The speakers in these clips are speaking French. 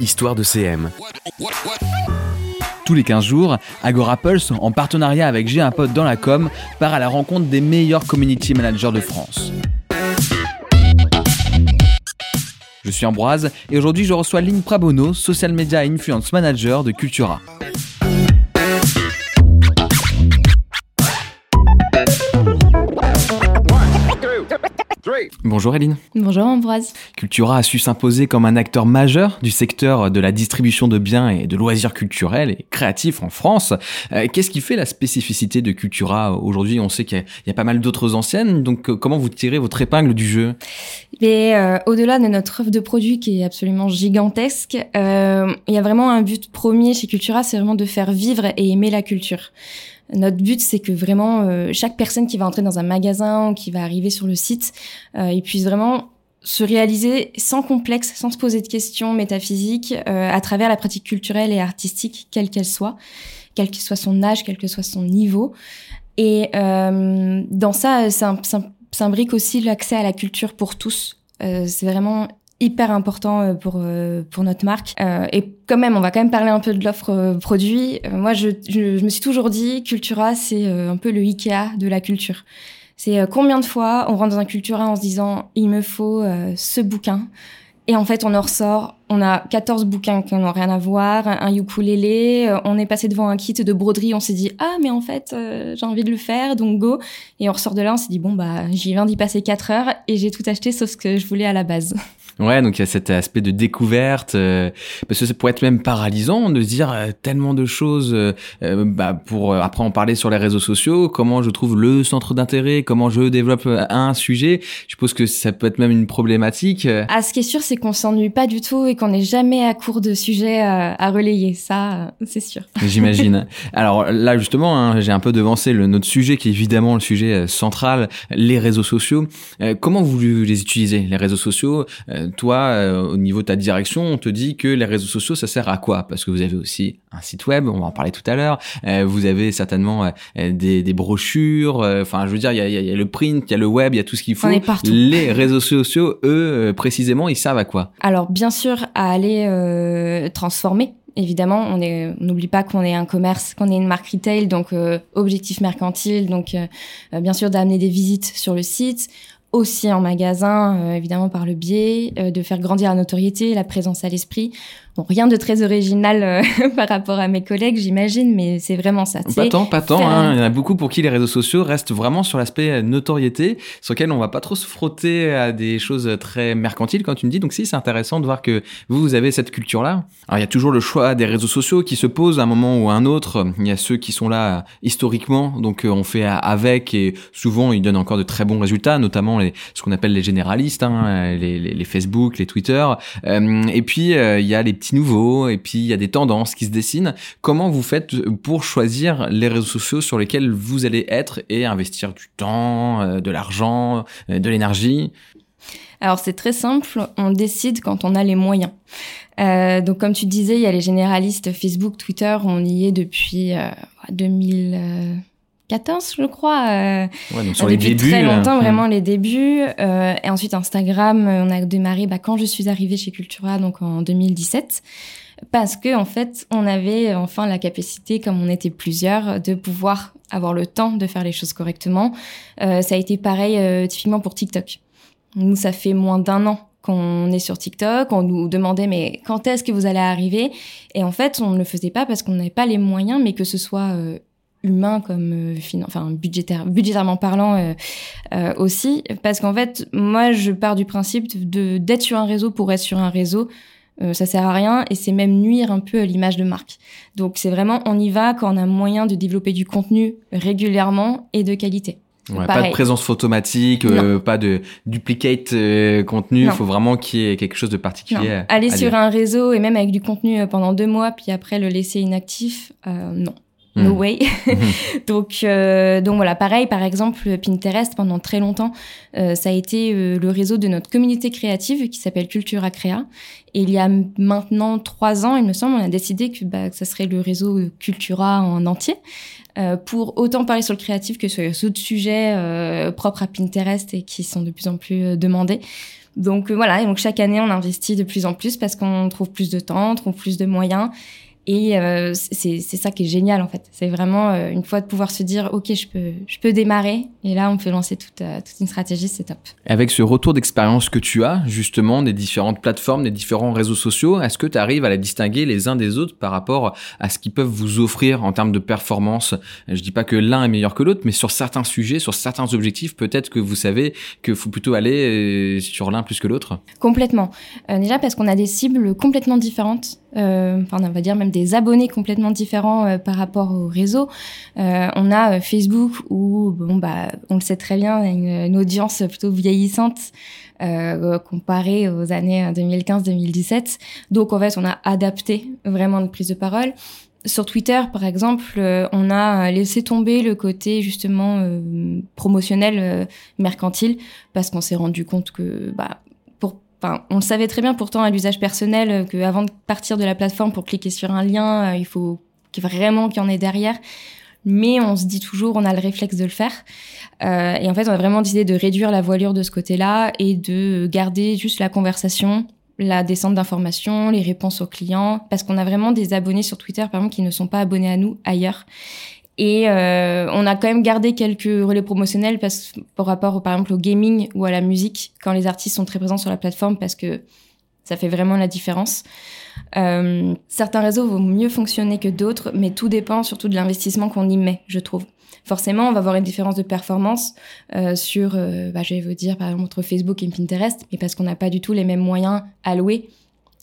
Histoire de CM. Tous les 15 jours, Agora Pulse, en partenariat avec J'ai un pote dans la com, part à la rencontre des meilleurs community managers de France. Je suis Ambroise et aujourd'hui je reçois Lynn Prabono, social media influence manager de Cultura. Bonjour Eline. Bonjour Ambroise. Cultura a su s'imposer comme un acteur majeur du secteur de la distribution de biens et de loisirs culturels et créatifs en France. Euh, qu'est-ce qui fait la spécificité de Cultura aujourd'hui? On sait qu'il y, a pas mal d'autres anciennes, donc euh, comment vous tirez votre épingle du jeu? Et euh, au-delà de notre offre de produits qui est absolument gigantesque, il y a vraiment un but premier chez Cultura, c'est vraiment de faire vivre et aimer la culture. Notre but, c'est que vraiment euh, chaque personne qui va entrer dans un magasin ou qui va arriver sur le site, euh, il puisse vraiment se réaliser sans complexe, sans se poser de questions métaphysiques, euh, à travers la pratique culturelle et artistique, quelle qu'elle soit, quel que soit son âge, quel que soit son niveau. Et euh, dans ça, ça s'imbrique aussi l'accès à la culture pour tous. c'est vraiment hyper important euh, pour euh, pour notre marque. Euh, et quand même on va quand même parler un peu de l'offre produit. Moi je, je, me suis toujours dit Cultura c'est un peu le Ikea de la culture. C'est combien de fois on rentre dans un Cultura en se disant il me faut ce bouquin. Et en fait on en ressort. On a 14 bouquins qui n'ont rien à voir un ukulélé on est passé devant un kit de broderie on s'est dit ah mais en fait j'ai envie de le faire donc go. Et on ressort de là on s'est dit bon bah j'y viens d'y passer 4 heures et j'ai tout acheté sauf ce que je voulais à la base Ouais, donc il y a cet aspect de découverte, euh, parce que ça pourrait être même paralysant de se dire euh, tellement de choses. Euh, bah, pour après en parler sur les réseaux sociaux, comment je trouve le centre d'intérêt, comment je développe un sujet. Je suppose que ça peut être même une problématique. Ah, ce qui est sûr, c'est qu'on s'ennuie pas du tout et qu'on n'est jamais à court de sujets à relayer. Ça, c'est sûr. J'imagine. Alors là, justement, hein, j'ai un peu devancé le, notre sujet, qui est évidemment le sujet central, les réseaux sociaux. comment vous les utilisez, les réseaux sociaux? Toi, euh, au niveau de ta direction, on te dit que les réseaux sociaux, ça sert à quoi? Parce que vous avez aussi un site web, on va en parler tout à l'heure. Euh, vous avez certainement euh, des, des, brochures. Enfin, je veux dire, il y a, y a, le print, il y a le web, il y a tout ce qu'il faut. Les réseaux sociaux, eux, précisément, ils servent à quoi? Alors, bien sûr, à aller transformer évidemment, on n'oublie pas qu'on est un commerce, qu'on est une marque retail, donc objectif mercantile, donc bien sûr d'amener des visites sur le site, aussi en magasin, euh, évidemment par le biais, euh, de faire grandir la notoriété, la présence à l'esprit. Bon, rien de très original euh, par rapport à mes collègues, j'imagine, mais c'est vraiment ça. Pas tant, pas tant. Hein. Il y en a beaucoup pour qui les réseaux sociaux restent vraiment sur l'aspect euh, notoriété, sur lequel on va pas trop se frotter à des choses très mercantiles, quand tu me dis. Donc si, c'est intéressant de voir que vous, vous avez cette culture-là. Alors il y a toujours le choix des réseaux sociaux qui se posent à un moment ou à un autre. Il y a ceux qui sont là historiquement, donc euh, on fait avec, et souvent ils donnent encore de très bons résultats, notamment les, ce qu'on appelle les généralistes, hein, les, les, les, Facebook, les Twitter. et puis il y a les petits nouveaux et puis il y a des tendances qui se dessinent. Comment vous faites pour choisir les réseaux sociaux sur lesquels vous allez être et investir du temps, euh, de l'argent, euh, de l'énergie? Alors c'est très simple, on décide quand on a les moyens. Euh, donc comme tu disais, il y a les généralistes Facebook, Twitter, on y est depuis 2014, je crois. ouais, donc sur depuis les débuts, très longtemps, vraiment les débuts. et ensuite Instagram, on a démarré bah, quand je suis arrivée chez Cultura, donc en 2017 parce que en fait, on avait enfin la capacité, comme on était plusieurs, de pouvoir avoir le temps de faire les choses correctement. Euh, ça a été pareil euh, typiquement pour TikTok. Nous, ça fait moins d'un an qu'on est sur TikTok, on nous demandait mais quand est-ce que vous allez arriver? Et en fait, on ne le faisait pas parce qu'on n'avait pas les moyens, mais que ce soit euh, humain comme euh, enfin budgétaire budgétairement parlant euh, euh, aussi parce qu'en fait moi je pars du principe de d'être sur un réseau pour être sur un réseau euh, ça sert à rien et c'est même nuire un peu à l'image de marque. Donc c'est vraiment on y va quand on a moyen de développer du contenu régulièrement et de qualité. Ouais, pas de présence photomatique, euh, pas de duplicate euh, contenu. Il faut vraiment qu'il y ait quelque chose de particulier. Aller sur un réseau et même avec du contenu pendant deux mois, puis après le laisser inactif, non. No hmm. way. donc, euh, donc voilà, pareil, par exemple, Pinterest, pendant très longtemps, euh, ça a été euh, le réseau de notre communauté créative qui s'appelle Cultura Créa. Et il y a maintenant trois ans, il me semble, on a décidé que, bah, que ça serait le réseau Cultura en entier. Euh, pour autant parler sur le créatif que sur les autres sujets propres à Pinterest et qui sont de plus en plus demandés Donc voilà, et donc chaque année on investit de plus en plus parce qu'on trouve plus de temps, on trouve plus de moyens et euh, c'est ça qui est génial en fait. C'est vraiment euh, une fois de pouvoir se dire ok je peux je peux démarrer et là on peut lancer toute euh, toute une stratégie c'est top. Avec ce retour d'expérience que tu as justement des différentes plateformes, des différents réseaux sociaux, est-ce que tu arrives à les distinguer les uns des autres par rapport à ce qu'ils peuvent vous offrir en termes de performance? Je dis pas que l'un est meilleur que l'autre, mais sur certains sujets, sur certains objectifs, peut-être que vous savez que faut plutôt aller sur l'un plus que l'autre? Complètement. déjà parce qu'on a des cibles complètement différentes euh, enfin on va dire même des abonnés complètement différents euh, par rapport au réseau. Euh, on a Facebook où bon bah on le sait très bien, une, une audience plutôt vieillissante euh, comparée aux années 2015-2017. Donc en fait on a adapté vraiment notre prise de parole. Sur Twitter, par exemple, on a laissé tomber le côté justement promotionnel mercantile parce qu'on s'est rendu compte que bah, Enfin, on le savait très bien pourtant à l'usage personnel euh, qu'avant de partir de la plateforme pour cliquer sur un lien, euh, il faut vraiment qu'il y en ait derrière. Mais on se dit toujours, on a le réflexe de le faire. Euh, et en fait, on a vraiment décidé de réduire la voilure de ce côté-là et de garder juste la conversation, la descente d'informations, les réponses aux clients, parce qu'on a vraiment des abonnés sur Twitter, par exemple, qui ne sont pas abonnés à nous ailleurs. Et euh, on a quand même gardé quelques relais promotionnels parce, par rapport, par exemple, au gaming ou à la musique, quand les artistes sont très présents sur la plateforme, parce que ça fait vraiment la différence. Euh, certains réseaux vont mieux fonctionner que d'autres, mais tout dépend surtout de l'investissement qu'on y met, je trouve. Forcément, on va avoir une différence de performance euh, sur, euh, bah, je vais vous dire, par exemple, entre Facebook et Pinterest, mais parce qu'on n'a pas du tout les mêmes moyens alloués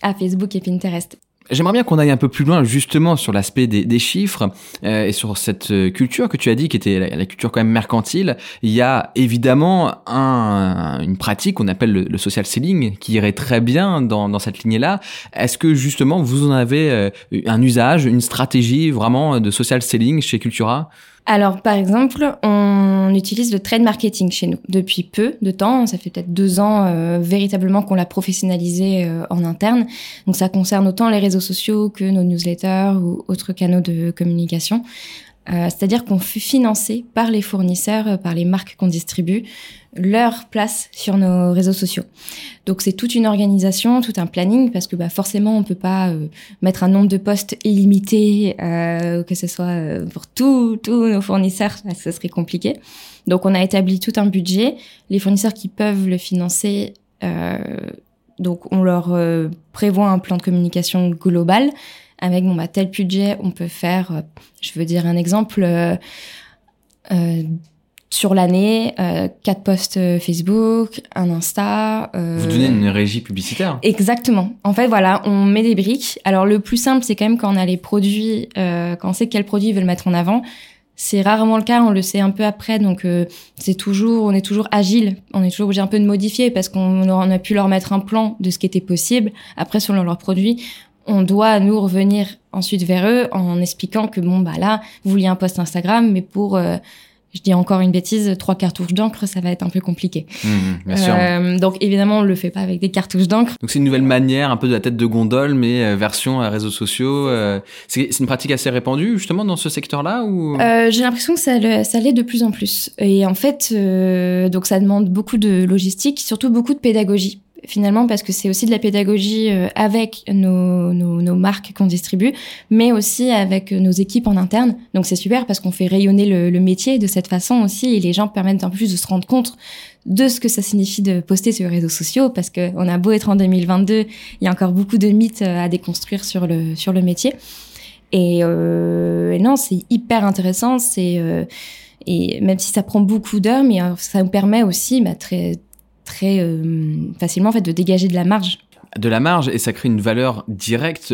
à Facebook et Pinterest. J'aimerais bien qu'on aille un peu plus loin justement sur l'aspect des, chiffres euh, et sur cette euh, culture que tu as dit qui était la, culture quand même mercantile. Il y a évidemment un, une pratique qu'on appelle le, social selling qui irait très bien dans, dans cette lignée-là. Est-ce que justement vous en avez euh, un usage, une stratégie vraiment de social selling chez Cultura? Alors, par exemple, on utilise le trade marketing chez nous depuis peu de temps. Ça fait peut-être deux ans euh, véritablement qu'on l'a professionnalisé euh, en interne. Donc, ça concerne autant les réseaux sociaux que nos newsletters ou autres canaux de communication. Euh, c'est-à-dire qu'on fait financer par les fournisseurs, par les marques qu'on distribue, leur place sur nos réseaux sociaux. Donc c'est toute une organisation, tout un planning, parce que bah, forcément on peut pas euh, mettre un nombre de postes illimité, euh, que ce soit euh, pour tous nos fournisseurs, ça serait compliqué. Donc on a établi tout un budget. Les fournisseurs qui peuvent le financer, euh, donc on leur prévoit un plan de communication global avec bon bah tel budget, on peut faire, je veux dire un exemple. Euh, sur l'année, euh, quatre posts euh, Facebook, un Insta. Euh... Vous donnez une régie publicitaire. Exactement. En fait, voilà, on met des briques. Alors le plus simple, c'est quand même quand on a les produits, euh, quand on sait quels produits ils veulent mettre en avant. C'est rarement le cas, on le sait un peu après, donc euh, c'est toujours, on est toujours agile, on est toujours obligé un peu de modifier parce qu'on a pu leur mettre un plan de ce qui était possible. Après, selon leurs produits, on doit nous revenir ensuite vers eux en expliquant que bon bah là, vous vouliez un post Instagram, mais pour je dis encore une bêtise, trois cartouches d'encre, ça va être un peu compliqué. Mmh, mmh, bien sûr. Euh, donc évidemment, on le fait pas avec des cartouches d'encre. Donc c'est une nouvelle manière, un peu de la tête de gondole, mais euh, version à réseaux sociaux. Euh, c'est une pratique assez répandue justement dans ce secteur-là ou? J'ai l'impression que ça, ça l'est de plus en plus. Et en fait, donc ça demande beaucoup de logistique, surtout beaucoup de pédagogie finalement parce que c'est aussi de la pédagogie euh, avec nos, nos, nos marques qu'on distribue, mais aussi avec nos équipes en interne. Donc c'est super parce qu'on fait rayonner le, le, métier de cette façon aussi et les gens permettent peu plus de se rendre compte de ce que ça signifie de poster sur les réseaux sociaux parce que on a beau être en 2022, il y a encore beaucoup de mythes euh, à déconstruire sur le sur le métier. Et, euh, non, c'est hyper intéressant. C'est euh, et même si ça prend beaucoup d'heures, ça nous permet aussi bah, très très euh, facilement en fait de dégager de la marge. De la marge et ça crée une valeur directe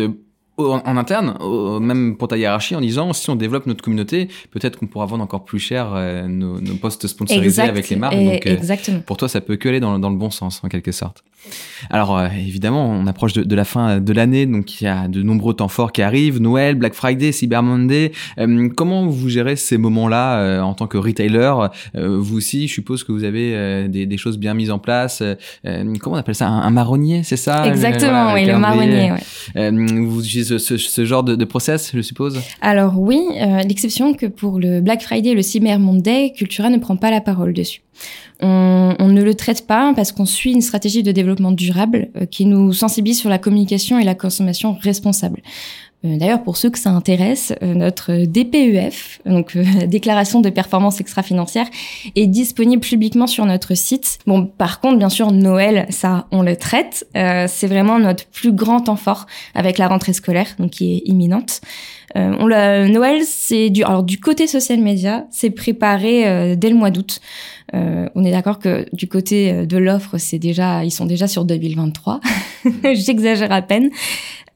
en, interne, même pour ta hiérarchie, en disant si on développe notre communauté, peut-être qu'on pourra vendre encore plus cher euh, nos, nos, postes sponsorisés avec les marques. Donc, euh, exactement. pour toi, ça peut que aller dans, dans, le bon sens, en quelque sorte. Alors, euh, évidemment, on approche de, de la fin de l'année, donc il y a de nombreux temps forts qui arrivent, Noël, Black Friday, Cyber Monday. comment vous gérez ces moments-là en tant que retailer? Vous aussi, je suppose que vous avez des, des, choses bien mises en place. comment on appelle ça? Un, marronnier, c'est ça? Exactement, oui, le marronnier. Ouais. vous utilisez ce, genre de, process, je suppose Alors oui, euh, l'exception que pour le Black Friday et le Cyber Monday, Cultura ne prend pas la parole dessus. On, on ne le traite pas parce qu'on suit une stratégie de développement durable euh, qui nous sensibilise sur la communication et la consommation responsable. Euh, d'ailleurs, pour ceux que ça intéresse, euh, notre DPEF, donc euh, déclaration de performance extra-financière, est disponible publiquement sur notre site. Bon, par contre, bien sûr, Noël, ça, on le traite. c'est vraiment notre plus grand temps fort avec la rentrée scolaire, donc qui est imminente. on l'a, Noël, c'est du, alors du côté social media, c'est préparé dès le mois d'août. on est d'accord que du côté de l'offre, c'est déjà, ils sont déjà sur 2023. J'exagère à peine.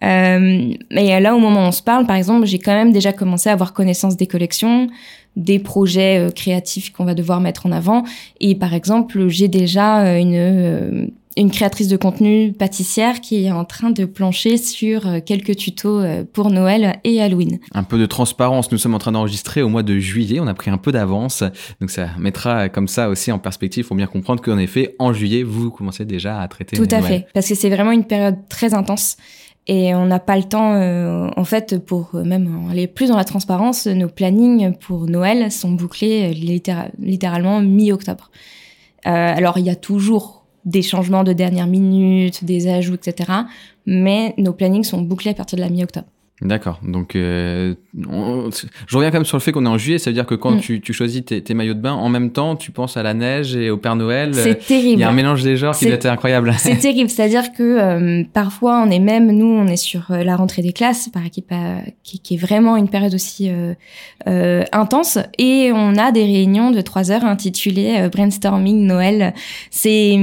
Euh, mais là, au moment où on se parle, par exemple, j'ai quand même déjà commencé à avoir connaissance des collections, des projets euh, créatifs qu'on va devoir mettre en avant. Et par exemple, j'ai déjà euh, une euh, une créatrice de contenu pâtissière qui est en train de plancher sur quelques tutos pour Noël et Halloween. Un peu de transparence. Nous sommes en train d'enregistrer au mois de juillet. On a pris un peu d'avance. Donc ça mettra comme ça aussi en perspective pour bien comprendre qu'en effet, en juillet, vous commencez déjà à traiter. Tout à fait. Parce que c'est vraiment une période très intense. Et on n'a pas le temps, euh, en fait, pour même aller plus dans la transparence, nos plannings pour Noël sont bouclés euh, littéralement mi-octobre. Euh, alors, il y a toujours des changements de dernière minute, des ajouts, etc. Mais nos plannings sont bouclés à partir de la mi-octobre. D'accord. Donc, euh, je reviens quand même sur le fait qu'on est en juillet. Ça veut dire que quand mm. tu, tu, choisis tes, tes, maillots de bain, en même temps, tu penses à la neige et au Père Noël. C'est terrible. Il y a un mélange des genres qui doit être incroyable. C'est terrible. C'est-à-dire que euh, parfois, on est même, nous, on est sur euh, la rentrée des classes, par qui, qui, qui est vraiment une période aussi euh, intense, et on a des réunions de trois heures intitulées brainstorming Noël. C'est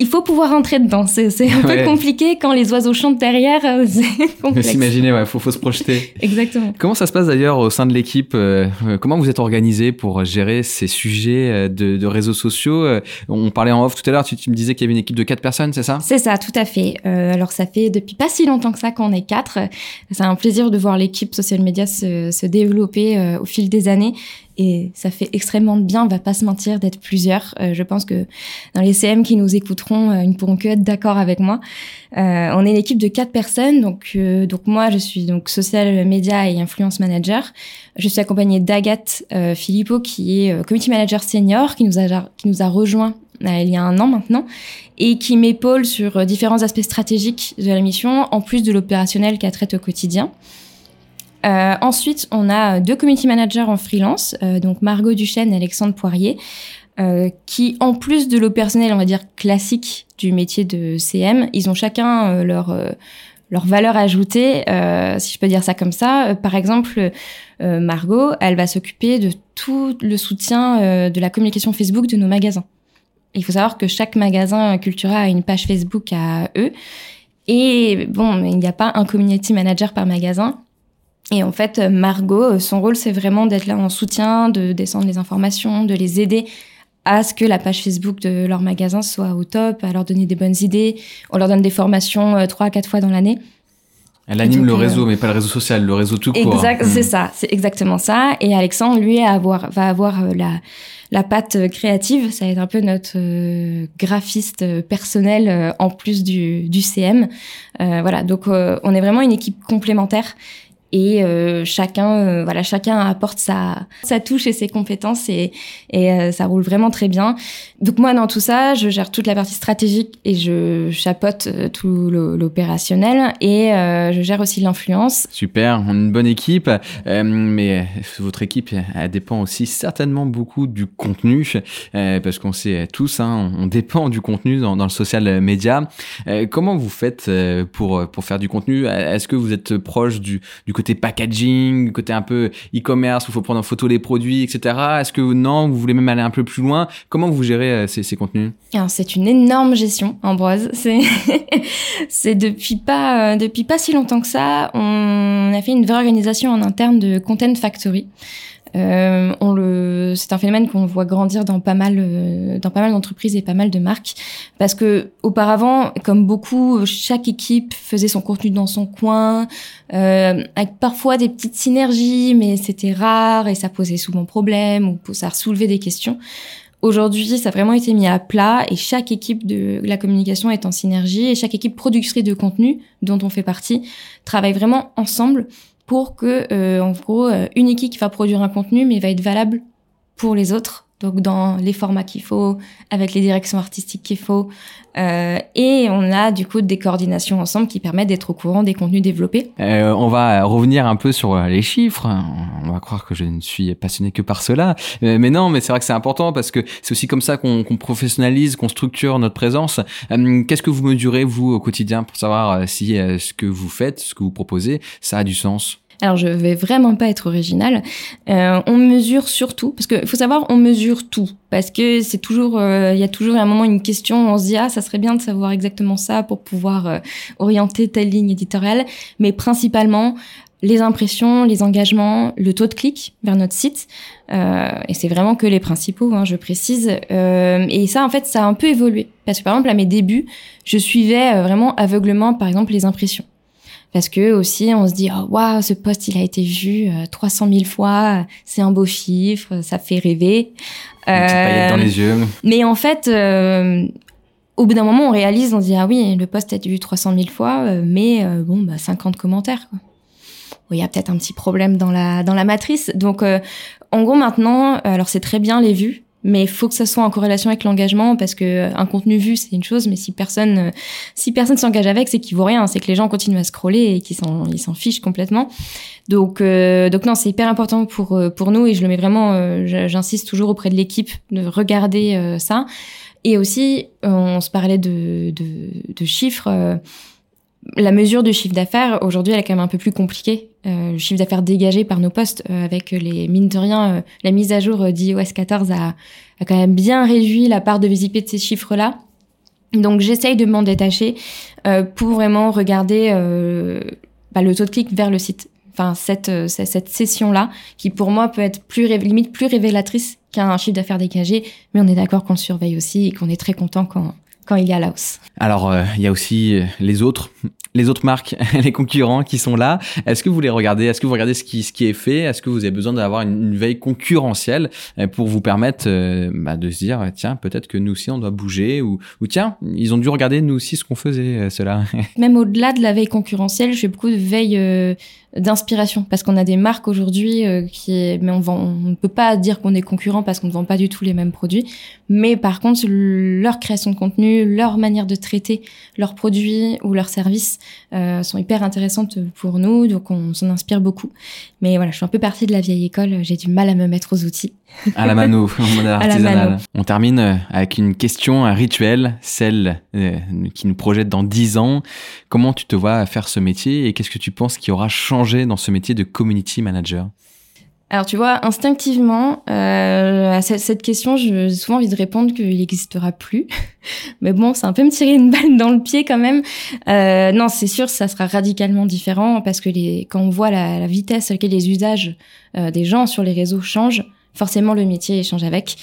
il faut pouvoir entrer dedans. C'est un peu compliqué quand les oiseaux chantent derrière. Euh, c'est complexe. S'imaginer, ouais, faut, faut se projeter. Exactement. Comment ça se passe d'ailleurs au sein de l'équipe euh, Comment vous êtes organisé pour gérer ces sujets euh, de, de réseaux sociaux On parlait en off tout à l'heure. Tu, tu, me disais qu'il y avait une équipe de quatre personnes, c'est ça? C'est ça, tout à fait. Euh, alors ça fait depuis pas si longtemps que ça qu'on est quatre. C'est un plaisir de voir l'équipe social media se, se développer au fil des années et ça fait extrêmement de bien, on va pas se mentir, d'être plusieurs. Euh, je pense que dans les CM qui nous écouteront, euh, ils ne pourront que être d'accord avec moi. Euh, on est une équipe de quatre personnes, donc euh, donc moi je suis donc social media et influence manager. Je suis accompagnée d'Agathe Philippot qui est community manager senior, qui nous a qui nous a rejoint il y a un an maintenant, et qui m'épaule sur différents aspects stratégiques de la mission, en plus de l'opérationnel qu'elle traite au quotidien. Euh, ensuite, on a deux community managers en freelance, euh, donc Margot Duchesne et Alexandre Poirier, euh, qui, en plus de l'opérationnel, on va dire classique du métier de CM, ils ont chacun euh, leur euh, leur valeur ajoutée, si je peux dire ça comme ça. par exemple, Margot, elle va s'occuper de tout le soutien de la communication Facebook de nos magasins. Il faut savoir que chaque magasin Cultura a une page Facebook à eux. Et bon, il n'y a pas un community manager par magasin. Et en fait, Margot, euh, son rôle, c'est vraiment d'être là en soutien, de descendre les informations, de les aider à ce que la page Facebook de leur magasin soit au top, à leur donner des bonnes idées. On leur donne des formations euh, trois à quatre fois dans l'année. Elle anime le réseau, mais pas le réseau social, le réseau tout court. Exact, c'est hmm. ça, c'est exactement ça. Et Alexandre, lui, avoir, va avoir euh, la, la patte créative. Ça va être un peu notre graphiste personnel en plus du, du CM. Euh, voilà, donc on est vraiment une équipe complémentaire et euh, chacun euh, voilà chacun apporte sa sa touche et ses compétences et et euh, ça roule vraiment très bien. Donc moi dans tout ça je gère toute la partie stratégique et je chapeaute tout l'opérationnel et je gère aussi l'influence. Super on est une bonne équipe. Mais votre équipe elle dépend aussi certainement beaucoup du contenu parce qu'on sait tous hein, on dépend du contenu dans, dans le social média. Comment vous faites pour pour faire du contenu? Est-ce que vous êtes proche du, du côté packaging, côté un peu e-commerce où il faut prendre en photo les produits, etc. Est-ce que non, vous voulez même aller un peu plus loin? Comment vous gérez euh, ces, contenus? C'est une énorme gestion, Ambroise. C'est c'est depuis pas euh, depuis pas si longtemps que ça, on a fait une vraie organisation en interne de Content Factory. Euh, on le, c'est un phénomène qu'on voit grandir dans pas mal, euh, dans pas mal d'entreprises et pas mal de marques, parce que auparavant, comme beaucoup, chaque équipe faisait son contenu dans son coin, euh, avec parfois des petites synergies, mais c'était rare et ça posait souvent problème ou ça soulevait des questions. Aujourd'hui, ça a vraiment été mis à plat et chaque équipe de la communication est en synergie et chaque équipe productrice de contenu dont on fait partie travaille vraiment ensemble pour que, euh, en gros, euh, une équipe va produire un contenu mais va être valable pour les autres donc dans les formats qu'il faut, avec les directions artistiques qu'il faut. Euh, et on a du coup des coordinations ensemble qui permettent d'être au courant des contenus développés. Euh, on va revenir un peu sur les chiffres. On va croire que je ne suis passionné que par cela. Euh, mais non, mais c'est vrai que c'est important parce que c'est aussi comme ça qu'on professionnalise, qu'on structure notre présence. Euh, qu'est-ce que vous mesurez, vous, au quotidien, pour savoir si ce que vous faites, ce que vous proposez, ça a du sens? Alors je vais vraiment pas être originale. Euh, on mesure surtout, parce que faut savoir, on mesure tout, parce que c'est toujours, euh, il y a toujours un moment une question, on se dit ah ça serait bien de savoir exactement ça pour pouvoir euh, orienter telle ligne éditoriale, mais principalement les impressions, les engagements, le taux de clic vers notre site, euh, et c'est vraiment que les principaux, hein, je précise. et ça en fait ça a un peu évolué, parce que par exemple à mes débuts, je suivais vraiment aveuglement par exemple les impressions parce que aussi on se dit oh, waouh ce poste il a été vu 300 euh, 000 fois c'est un beau chiffre ça fait rêver. Euh, dans les yeux. mais en fait euh, au bout d'un moment on réalise on se dit ah oui le poste a été vu 300 000 fois euh, mais euh, bon bah 50 commentaires quoi. Il y a peut-être un petit problème dans la dans la matrice. Donc en gros maintenant alors c'est très bien les vues mais il faut que ça soit en corrélation avec l'engagement parce que un contenu vu c'est une chose mais si personne si personne s'engage avec c'est qu'il vaut rien. C'est que les gens continuent à scroller et qu'ils s'en ils s'en fichent complètement. Donc euh, donc non c'est hyper important pour euh, pour nous et je le mets vraiment euh, j'insiste toujours auprès de l'équipe de regarder ça. Et aussi on se parlait de de, de chiffres la mesure du chiffre d'affaires, aujourd'hui, elle est quand même un peu plus compliquée. Euh, le chiffre d'affaires dégagé par nos postes, euh, avec les mines de rien, euh, la mise à jour d'iOS 14 a, a, quand même bien réduit la part de visibilité de ces chiffres-là. Donc j'essaye de m'en détacher pour vraiment regarder bah, le taux de clic vers le site. Enfin, cette, cette session-là, qui pour moi peut être plus limite plus révélatrice qu'un chiffre d'affaires dégagé, mais on est d'accord qu'on le surveille aussi et qu'on est très content quand, quand il y a la hausse. Alors, il y a aussi les autres les autres marques, les concurrents qui sont là. Est-ce que vous les regardez? Est-ce que vous regardez ce qui, ce qui est fait? Est-ce que vous avez besoin d'avoir une, veille concurrentielle euh, pour vous permettre euh, bah, de se dire tiens peut-être que nous aussi on doit bouger ou, ou tiens ils ont dû regarder nous aussi ce qu'on faisait euh, cela. Même au-delà de la veille concurrentielle, je fais beaucoup de veille d'inspiration. Parce qu'on a des marques aujourd'hui euh, qui mais on vend, on ne peut pas dire qu'on est concurrent parce qu'on ne vend pas du tout les mêmes produits. Mais par contre leur création de contenu leur manière de traiter leurs produits ou leurs services euh, sont hyper intéressantes pour nous. Donc on s'en inspire beaucoup. Mais voilà je suis un peu partie de la vieille école. J'ai du mal à me mettre aux outils à la mano, artisanal. On termine euh, avec une question, un rituel, celle euh, qui nous projette dans dix ans. Comment tu te vois faire ce métier et qu'est-ce que tu penses qui aura changé dans ce métier de community manager? Alors tu vois, instinctivement, euh, à cette, question, j'ai souvent envie de répondre qu'il n'existera plus. Mais bon, c'est un peu me tirer une balle dans le pied quand même. Euh, non, c'est sûr, ça sera radicalement différent parce que les, quand on voit la, vitesse à laquelle les usages euh, des gens sur les réseaux changent, forcément le métier change avec.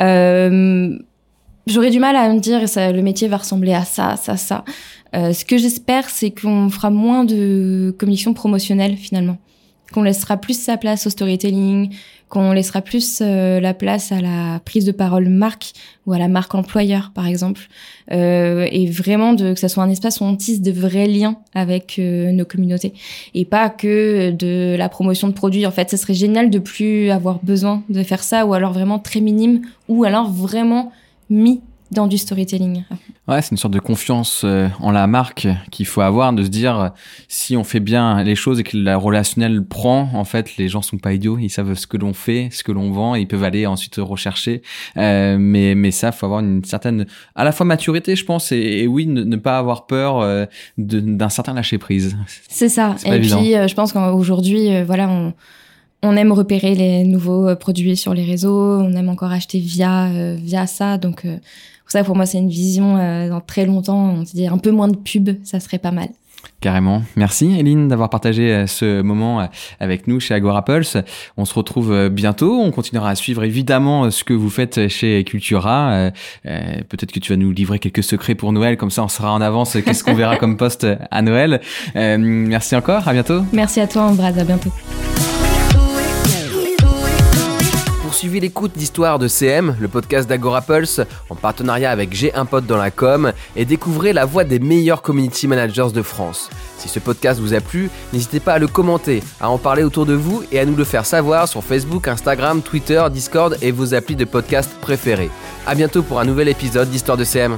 Euh, J'aurais du mal à me dire le métier va ressembler à ça, ça, ça. Euh, ce que j'espère, c'est qu'on fera moins de communication promotionnelle finalement, qu'on laissera plus sa place au storytelling, qu'on laissera plus euh, la place à la prise de parole marque ou à la marque employeur par exemple. Euh, et vraiment de que ça soit un espace où on tisse de vrais liens avec euh, nos communautés. Et pas que de la promotion de produits. En fait ce serait génial de plus avoir besoin de faire ça ou alors vraiment très minime ou alors vraiment mis dans du storytelling. Ouais, c'est une sorte de confiance euh, en la marque qu'il faut avoir, de se dire si on fait bien les choses et que la relationnel prend, en fait, les gens sont pas idiots, ils savent ce que l'on fait, ce que l'on vend, et ils peuvent aller ensuite rechercher. Euh, mais mais ça, faut avoir une certaine, à la fois maturité, je pense, et, oui, ne, pas avoir peur euh, d'un certain lâcher prise. C'est ça. Et puis, euh, je pense qu'aujourd'hui, voilà, on on aime repérer les nouveaux produits sur les réseaux, on aime encore acheter via via ça. Donc ça, pour moi, c'est une vision euh, dans très longtemps. On se dit un peu moins de pub, ça serait pas mal. Carrément. Merci Eline d'avoir partagé euh, ce moment euh, avec nous chez Agora Pulse. On se retrouve bientôt. On continuera à suivre évidemment ce que vous faites chez Cultura. Peut-être que tu vas nous livrer quelques secrets pour Noël. Comme ça, on sera en avance. Qu'est-ce qu'on verra comme poste à Noël. merci encore. À bientôt. Merci à toi, Ambraz. À bientôt. Poursuivez l'écoute d'Histoire de CM, le podcast d'Agora Pulse, en partenariat avec J'ai un pote dans la com, et découvrez la voix des meilleurs community managers de France. Si ce podcast vous a plu, n'hésitez pas à le commenter, à en parler autour de vous et à nous le faire savoir sur Facebook, Instagram, Twitter, Discord et vos applis de podcast préférés. A bientôt pour un nouvel épisode d'Histoire de CM.